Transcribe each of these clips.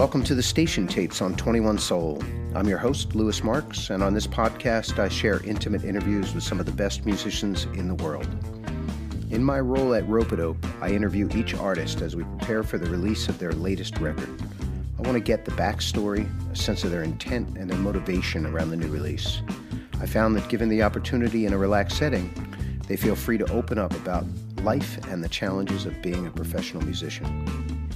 Welcome to the Station Tapes on 21 Soul. I'm your host, Louis Marks, and on this podcast, I share intimate interviews with some of the best musicians in the world. In my role at Rope-A-Dope, I interview each artist as we prepare for the release of their latest record. I want to get the backstory, a sense of their intent, and their motivation around the new release. I found that given the opportunity in a relaxed setting, they feel free to open up about life and the challenges of being a professional musician.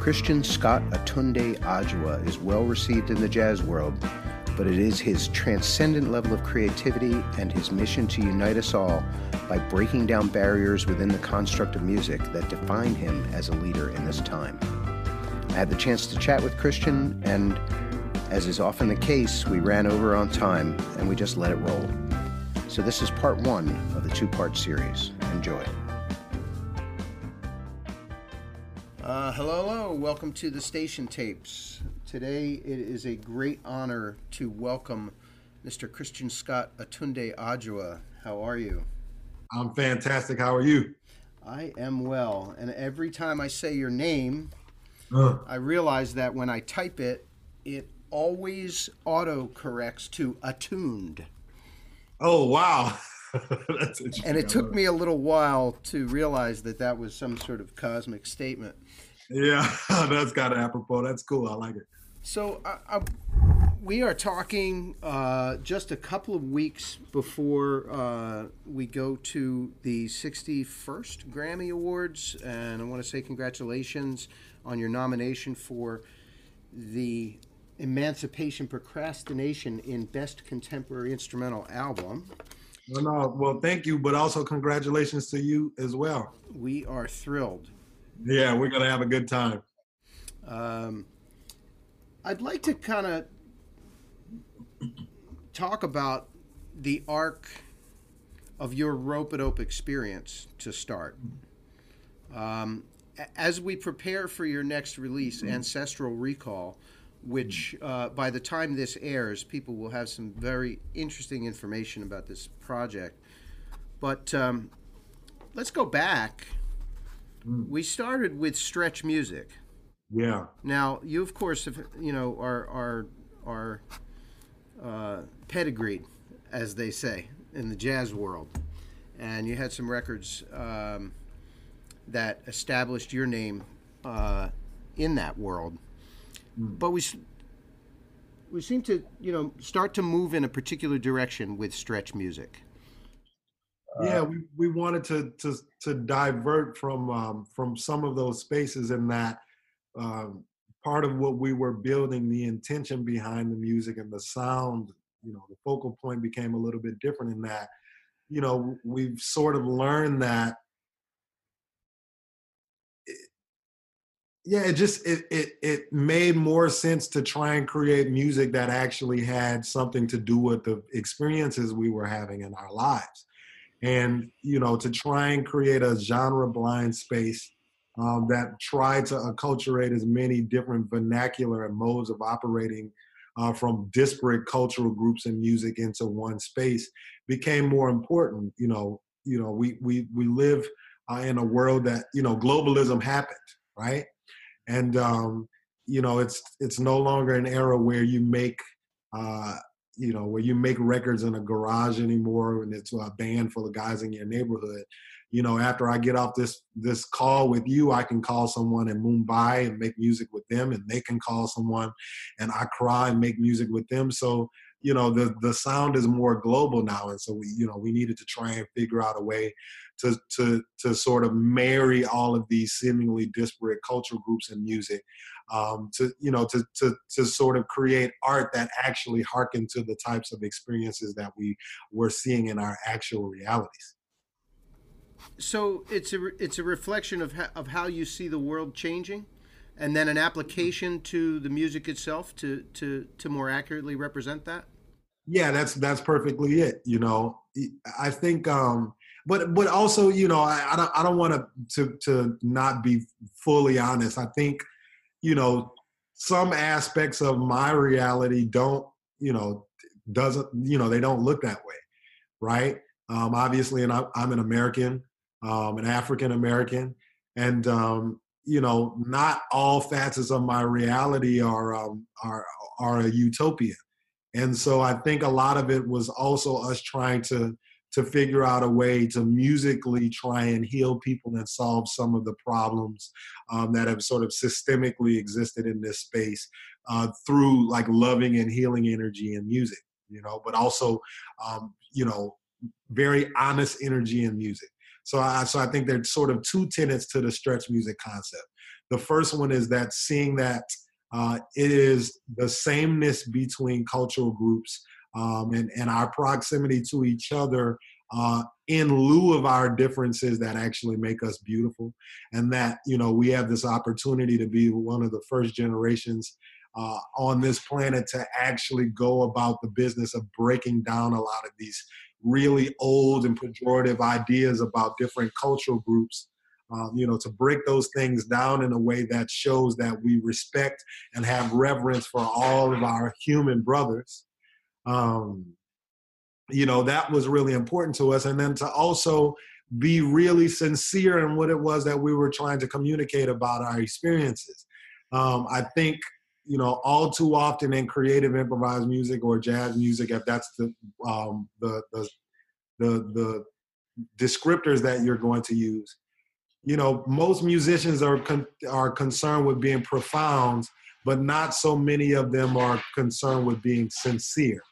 Christian Scott Atunde Adjuah is well received in the jazz world, but it is his transcendent level of creativity and his mission to unite us all by breaking down barriers within the construct of music that define him as a leader in this time. I had the chance to chat with Christian, and as is often the case, we ran over on time and we just let it roll. So, this is part one of the two part series. Enjoy. Uh, hello, hello. Welcome to the Station Tapes. Today it is a great honor to welcome Mr. Christian Scott Atunde Adjuah. How are you? I'm fantastic. How are you? I am well. And every time I say your name, uh. I realize that when I type it, it always auto corrects to attuned. Oh, wow. and it took me a little while to realize that that was some sort of cosmic statement. Yeah, that's got apropos. That's cool. I like it. So I, I, we are talking uh, just a couple of weeks before uh, we go to the 61st Grammy Awards, and I want to say congratulations on your nomination for the Emancipation Procrastination in Best Contemporary Instrumental Album. No, no. Well, thank you, but also congratulations to you as well. We are thrilled. Yeah, we're gonna have a good time. Um, I'd like to kind of talk about the arc of your rope a dope experience to start. Um, as we prepare for your next release, Ancestral Recall, which uh, by the time this airs, people will have some very interesting information about this project. But um, let's go back Mm. We started with stretch music. Yeah. Now you, of course, have, you know, are are are uh, pedigreed, as they say in the jazz world, and you had some records um, that established your name uh, in that world. Mm. But we we seem to, you know, start to move in a particular direction with stretch music yeah, uh, we, we wanted to to to divert from um, from some of those spaces in that um, part of what we were building, the intention behind the music and the sound, you know, the focal point became a little bit different in that. You know, we've sort of learned that. yeah, it just it, it it made more sense to try and create music that actually had something to do with the experiences we were having in our lives and you know to try and create a genre blind space um, that tried to acculturate as many different vernacular and modes of operating uh, from disparate cultural groups and music into one space became more important. You know you know we we we live uh, in a world that you know globalism happened right? And um, you know it's it's no longer an era where you make uh, you know, where you make records in a garage anymore and it's a band full of guys in your neighborhood. You know, after I get off this this call with you, I can call someone in Mumbai and make music with them, and they can call someone and Accra and make music with them. So, you know, the the sound is more global now, and so we, you know, we needed to try and figure out a way to to to sort of marry all of these seemingly disparate cultural groups and music um, to you know to, to to sort of create art that actually harken to the types of experiences that we were seeing in our actual realities so it's a it's a reflection of how, of how you see the world changing and then an application to the music itself to to to more accurately represent that yeah that's that's perfectly it you know i think um but but also you know I, I don't I don't want to to to not be fully honest. I think you know some aspects of my reality don't you know doesn't you know they don't look that way, right? Um, obviously, and I, I'm an American, um, an African American, and um, you know, not all facets of my reality are um, are are a utopia, and so I think a lot of it was also us trying to to figure out a way to musically try and heal people and solve some of the problems um, that have sort of systemically existed in this space uh, through like loving and healing energy and music, you know, but also, um, you know, very honest energy in music. So I, so I think there's sort of two tenets to the stretch music concept. The first one is that seeing that uh, it is the sameness between cultural groups um, and, and our proximity to each other uh, in lieu of our differences that actually make us beautiful. And that you know we have this opportunity to be one of the first generations uh, on this planet to actually go about the business of breaking down a lot of these really old and pejorative ideas about different cultural groups um, you know to break those things down in a way that shows that we respect and have reverence for all of our human brothers um, you know that was really important to us. And then to also be really sincere in what it was that we were trying to communicate about our experiences. Um, i think you know all too often in creative improvised music or jazz music if that's the um, the, the the the descriptors that you're going to use you know most musicians are con- are concerned with being profound but not so many of them are concerned with being sincere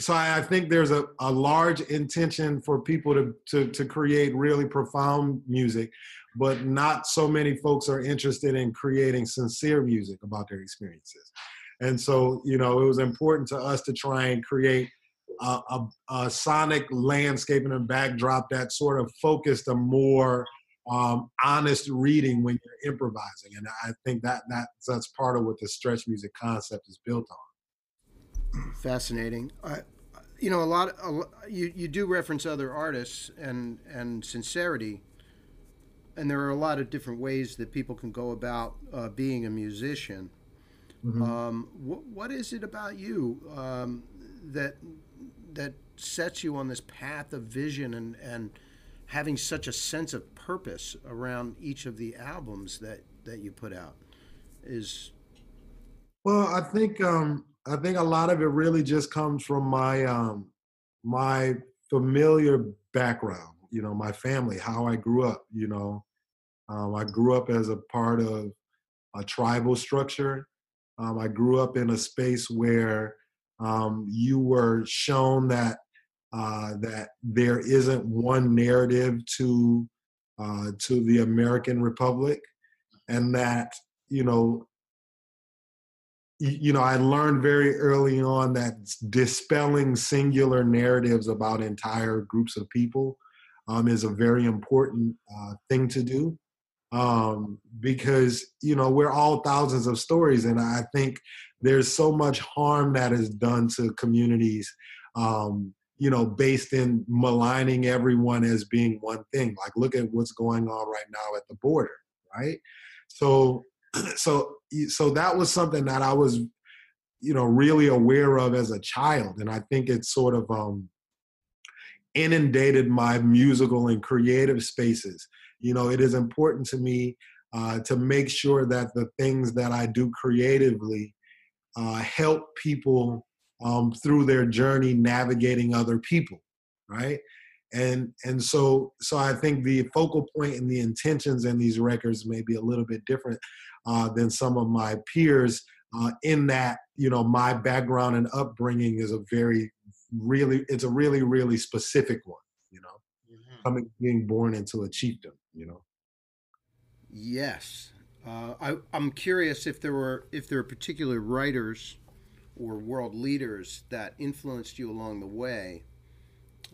so I, I think there's a, a large intention for people to, to to create really profound music, but not so many folks are interested in creating sincere music about their experiences. And so, you know, it was important to us to try and create a, a, a sonic landscape and a backdrop that sort of focused a more um, honest reading when you're improvising. And I think that, that that's part of what the stretch music concept is built on. Fascinating. I, you know, a lot. Of, you you do reference other artists and and sincerity, and there are a lot of different ways that people can go about uh, being a musician. Mm-hmm. Um, wh- what is it about you um, that that sets you on this path of vision and and having such a sense of purpose around each of the albums that that you put out? Is well, I think um, I think a lot of it really just comes from my um, my familiar background. You know, my family, how I grew up. You know, um, I grew up as a part of a tribal structure. Um, I grew up in a space where um, you were shown that uh, that there isn't one narrative to uh, to the American Republic, and that you know you know, I learned very early on that dispelling singular narratives about entire groups of people um, is a very important uh, thing to do um, because, you know, we're all thousands of stories. And I think there's so much harm that is done to communities, um, you know, based in maligning everyone as being one thing. Like, look at what's going on right now at the border, right? So, so so that was something that I was, you know, really aware of as a child, and I think it sort of um, inundated my musical and creative spaces. You know, it is important to me uh, to make sure that the things that I do creatively uh, help people um, through their journey navigating other people, right? And and so so I think the focal point and the intentions in these records may be a little bit different uh, than some of my peers. Uh, in that, you know, my background and upbringing is a very, really, it's a really, really specific one. You know, mm-hmm. coming being born into a chiefdom. You know. Yes, uh, I, I'm curious if there were if there are particular writers or world leaders that influenced you along the way.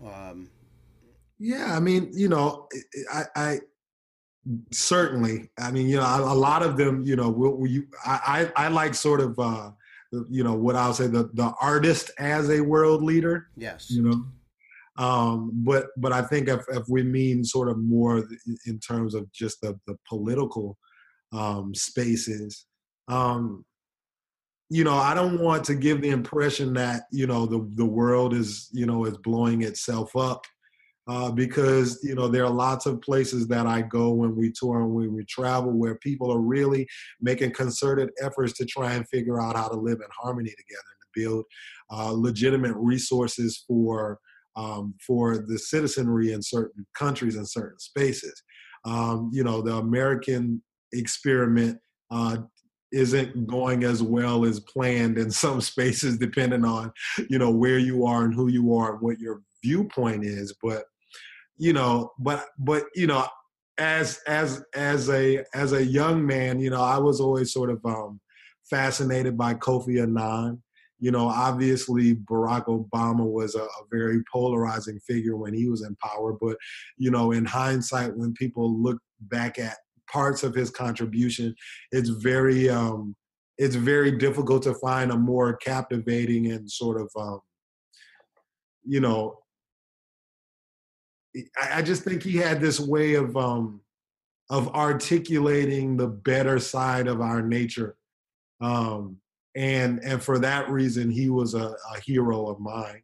Um, yeah, I mean, you know, I, I certainly i mean you know a, lot of them you know will, will you I, I, I like sort of uh you know what i'll say the the artist as a world leader yes. you know? Um but but i think if, if we mean sort of more in terms of just the the political um spaces um you know i don't want to give the impression that you know the the world is you know is blowing itself up uh, because you know there are lots of places that I go when we tour and when we travel where people are really making concerted efforts to try and figure out how to live in harmony together and to build uh, legitimate resources for um, for the citizenry in certain countries and certain spaces. Um, you know, the American experiment uh, isn't going as well as planned in some spaces, depending on you know where you are and who you are and what your viewpoint is. But you know, but but you know, as as as a as a young man, you know, I was always sort of um, fascinated by Kofi Annan. You know, obviously Barack Obama was a, a, very polarizing figure when he was in power, but you know, in hindsight, when people look back at parts of his contribution, it's very um, it's very difficult to find a more captivating and sort of um, you know I, just think he had this way of um, of articulating the better side of our nature, um, and and for that reason, he was a, a hero of mine.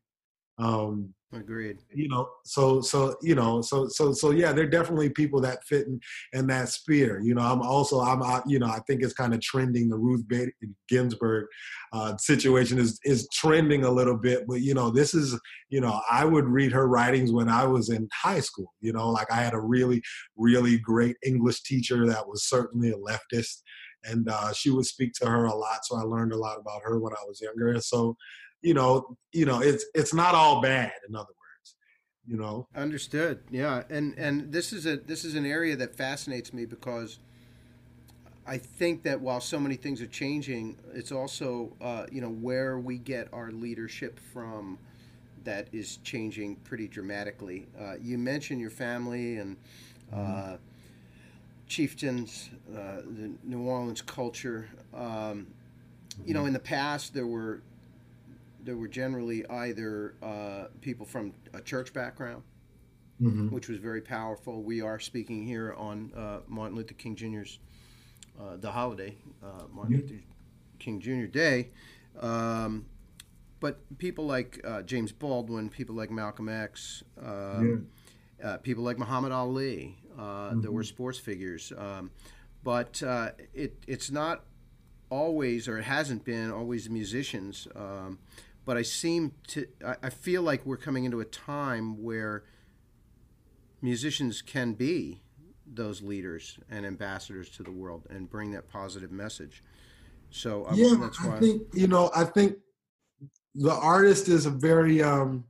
Um, Agreed. You know, so so you know, so so so yeah, there are definitely people that fit in, in that sphere. You know, I'm also I'm I, you know I think it's kind of trending. The Ruth Bader Ginsburg uh, situation is is trending a little bit, but you know, this is you know I would read her writings when I was in high school. You know, like I had a really really great English teacher that was certainly a leftist, and uh, she would speak to her a lot. So I learned a lot about her when I was younger. And so you know, you know, it's it's not all bad. In other words, you know. Understood. Yeah, and and this is a this is an area that fascinates me because I think that while so many things are changing, it's also uh, you know where we get our leadership from that is changing pretty dramatically. Uh, you mentioned your family and. Mm-hmm. Uh, chieftains, uh, the New Orleans culture. Um, you know, mm-hmm. in the past there were there were generally either uh, people from a church background, mm-hmm. which was very powerful. We are speaking here on uh, Martin Luther King Jr.'s uh, the holiday, uh, Martin Luther King Jr. Day. Um, but people like uh, James Baldwin, people like Malcolm X, um, yeah. Uh, people like Muhammad Ali, mm-hmm. there were sports figures. Um, but it, it's not always, or it hasn't been always musicians. Um, but I seem to I, feel like we're coming into a time where musicians can be those leaders and ambassadors to the world and bring that positive message. So um, yeah, I think you know I think the artist is a very um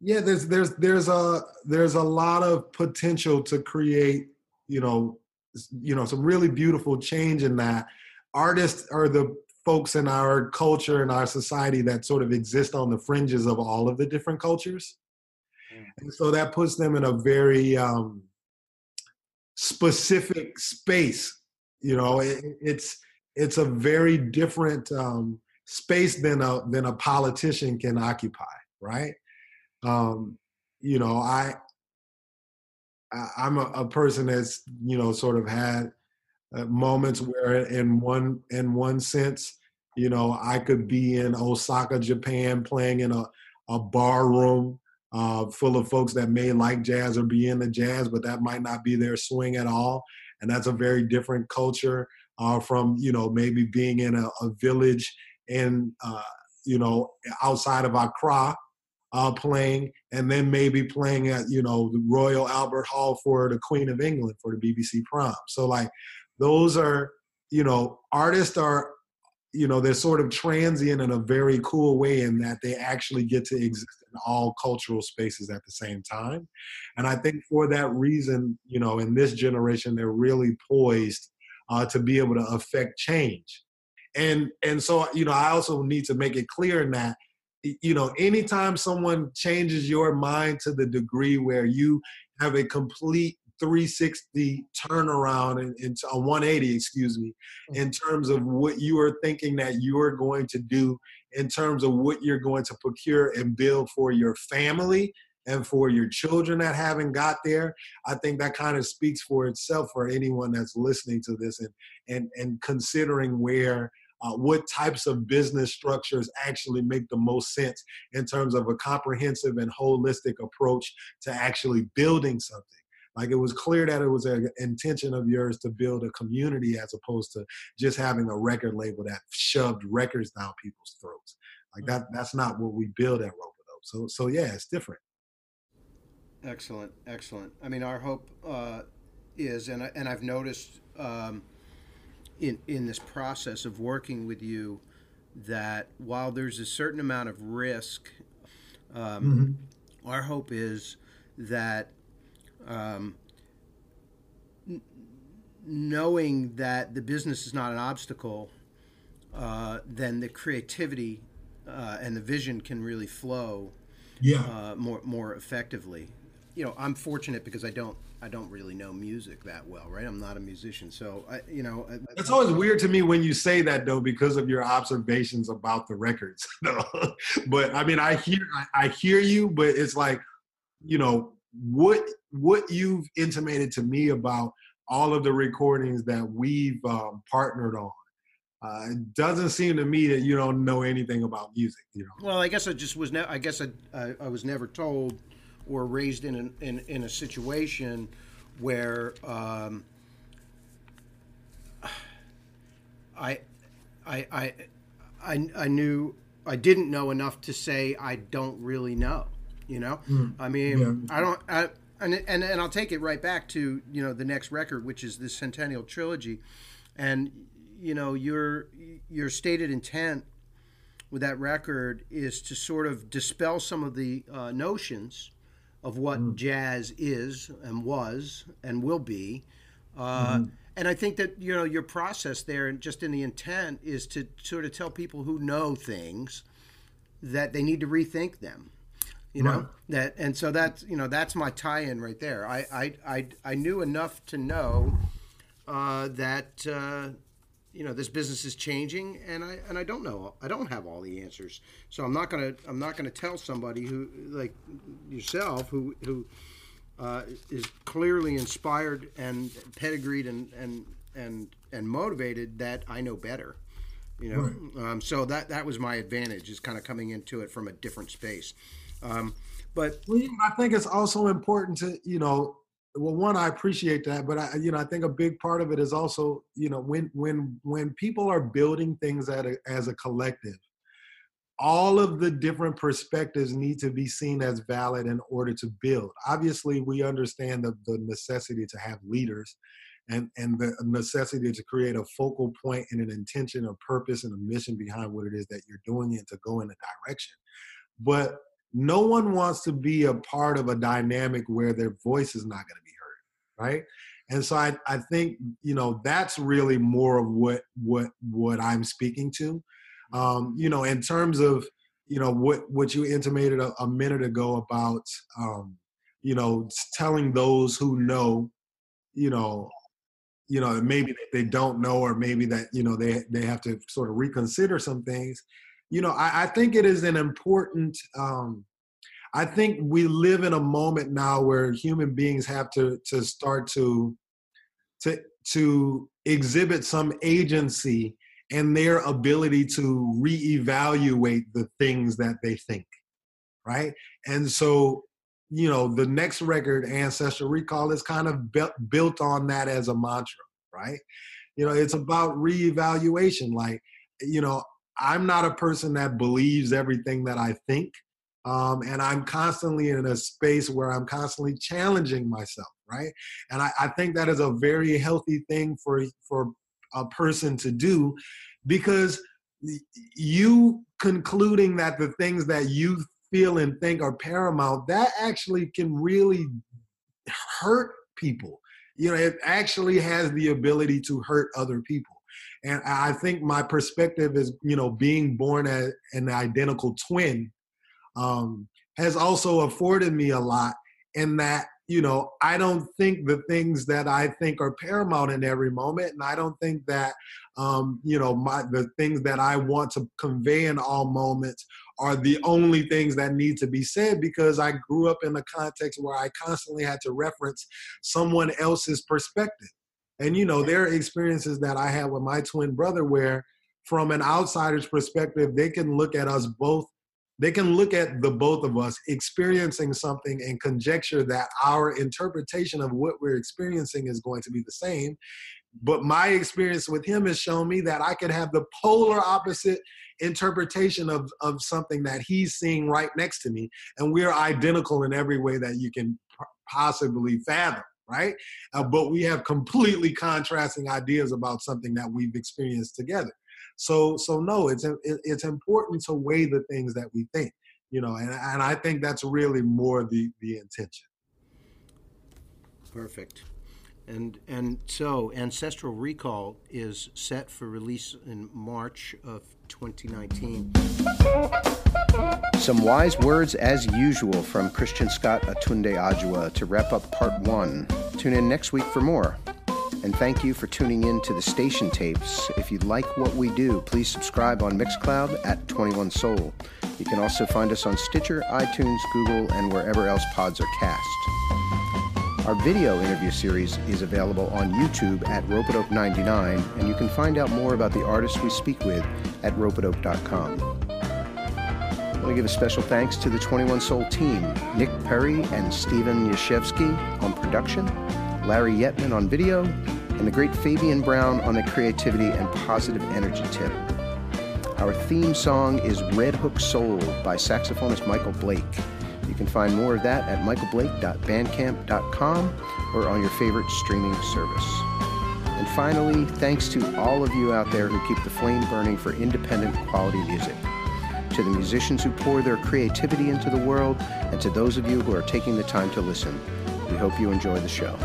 yeah there's there's there's a there's a lot of potential to create you know you know some really beautiful change in that artists are the folks in our culture and our society that sort of exist on the fringes of all of the different cultures. Mm. And so that puts them in a very um, specific space. You know, it, it's it's a very different um, space than a than a politician can occupy, right? Um, you know, I, I I'm a, a person that's you know sort of had uh, moments where in one in one sense you know i could be in osaka japan playing in a, a bar room uh, full of folks that may like jazz or be into jazz but that might not be their swing at all and that's a very different culture uh, from you know maybe being in a, a village in uh, you know outside of accra uh, playing, and then maybe playing at you know the Royal Albert Hall for the Queen of England for the BBC prom. So like those are you know artists are you know they're sort of transient in a very cool way in that they actually get to exist in all cultural spaces at the same time. And i think for that reason you know in this generation they're really poised uh, to be able to affect change. And and so you know i also need to make it clear in that you know anytime someone changes your mind to the degree where you have a complete 360 turnaround in a 180, excuse me, mm. in terms of what you are thinking that you are going to do, in terms of what you're going to procure and build for your family and for your children that haven't got there. I think that kind of speaks for itself for anyone that's listening to this and and and considering where uh, what types of business structures actually make the most sense in terms of a comprehensive and holistic approach to actually building something. Like it was clear that it was an intention of yours to build a community as opposed to just having a record label that shoved records down people's throats. Like that, that's not what we build at Rope So, so yeah, it's different. Excellent, excellent. I mean, our hope uh, is, and I, and I've noticed um, in in this process of working with you that while there's a certain amount of risk, um, mm-hmm. our hope is that um, n- knowing that the business is not an obstacle, uh, then the creativity uh, and the vision can really flow yeah. uh, more more effectively. You know, I'm fortunate because I don't I don't really know music that well, right? I'm not a musician, so I, you know. It's always weird to me when you say that though, because of your observations about the records. but I mean, I hear I, I hear you, but it's like, you know, what what you've intimated to me about all of the recordings that we've um, partnered on uh, it doesn't seem to me that you don't know anything about music. You know. Well, I guess I just was. Ne- I guess I, I, I was never told or raised in an, in in a situation where um, I, I I I I knew I didn't know enough to say I don't really know. You know, mm. I mean, yeah. I don't. I, and, and and I'll take it right back to you know the next record, which is this Centennial Trilogy, and you know your your stated intent with that record is to sort of dispel some of the uh, notions of what mm. jazz is and was and will be. Uh, mm. And I think that you know your process there, and just in the intent, is to sort of tell people who know things that they need to rethink them. You know right. that, and so that's you know that's my tie-in right there. I I I, I knew enough to know uh, that uh, you know this business is changing and i and i don't know i don't have all the answers so i'm not gonna i'm not gonna tell somebody who like yourself who who uh, is clearly inspired and pedigreed and and and and motivated that i know better you know right. um, so that that was my advantage is kind of coming into it from a different space um, but well, i think it's also important to you know well one i appreciate that but i you know i think a big part of it is also you know when when when people are building things a, as a collective all of the different perspectives need to be seen as valid in order to build. Obviously we understand the, the necessity to have leaders and and the necessity to create a focal point and an intention a purpose and a mission behind what it is that you're doing and to go in a direction. But no one wants to be a part of a dynamic where their voice is not going to be heard right? And so I, I think you know that's really more of what what what i'm speaking to. Um, you know in terms of you know what what you intimated a, a minute ago about um, you know telling those who know you know you know maybe they don't know or maybe that you know they they have to sort of reconsider some things you know, I, I think it is an important. Um, I think we live in a moment now where human beings have to to start to to to exhibit some agency and their ability to reevaluate the things that they think, right? And so, you know, the next record, Ancestral Recall, is kind of built built on that as a mantra, right? You know, it's about reevaluation. Like, you know, I'm not a person that believes everything that I think. Um, and I'm constantly in a space where I'm constantly challenging myself, right? And I, I think that is a very healthy thing for for a person to do, because you concluding that the things that you feel and think are paramount, that actually can really hurt people. You know, it actually has the ability to hurt other people. And I think my perspective is, you know, being born as an identical twin um, has also afforded me a lot in that, you know, I don't think the things that I think are paramount in every moment. And I don't think that, um, you know, my, the things that I want to convey in all moments are the only things that need to be said because I grew up in a context where I constantly had to reference someone else's perspective. And you know, there are experiences that I had with my twin brother where from an outsider's perspective, they can look at us both. They can look at the both of us experiencing something and conjecture that our interpretation of what we're experiencing is going to be the same. But my experience with him has shown me that I could have the polar opposite interpretation of, of something that he's seeing right next to me. And we're identical in every way that you can possibly fathom right? Uh, but we have completely contrasting ideas about something that we've experienced together. So, so no, it's it's important to weigh the things that we think, you know, and and I think that's really more the the intention. Perfect. And and so Ancestral Recall is set for release in March of 2019. Some wise words as usual from Christian Scott Atunde Adjuah to wrap up part one. Tune in next week for more. And thank you for tuning in to the station tapes. If you like what we do, please subscribe on Mixcloud at 21 Soul. You can also find us on Stitcher, iTunes, Google, and wherever else pods are cast. Our video interview series is available on YouTube at Ropeadope99, and you can find out more about the artists we speak with at ropeadope.com. I want to give a special thanks to the 21 Soul team, Nick Perry and Steven Yashevsky on production, Larry Yetman on video, and the great Fabian Brown on the creativity and positive energy tip. Our theme song is Red Hook Soul by saxophonist Michael Blake. You can find more of that at michaelblake.bandcamp.com or on your favorite streaming service. And finally, thanks to all of you out there who keep the flame burning for independent quality music. To the musicians who pour their creativity into the world, and to those of you who are taking the time to listen. We hope you enjoy the show.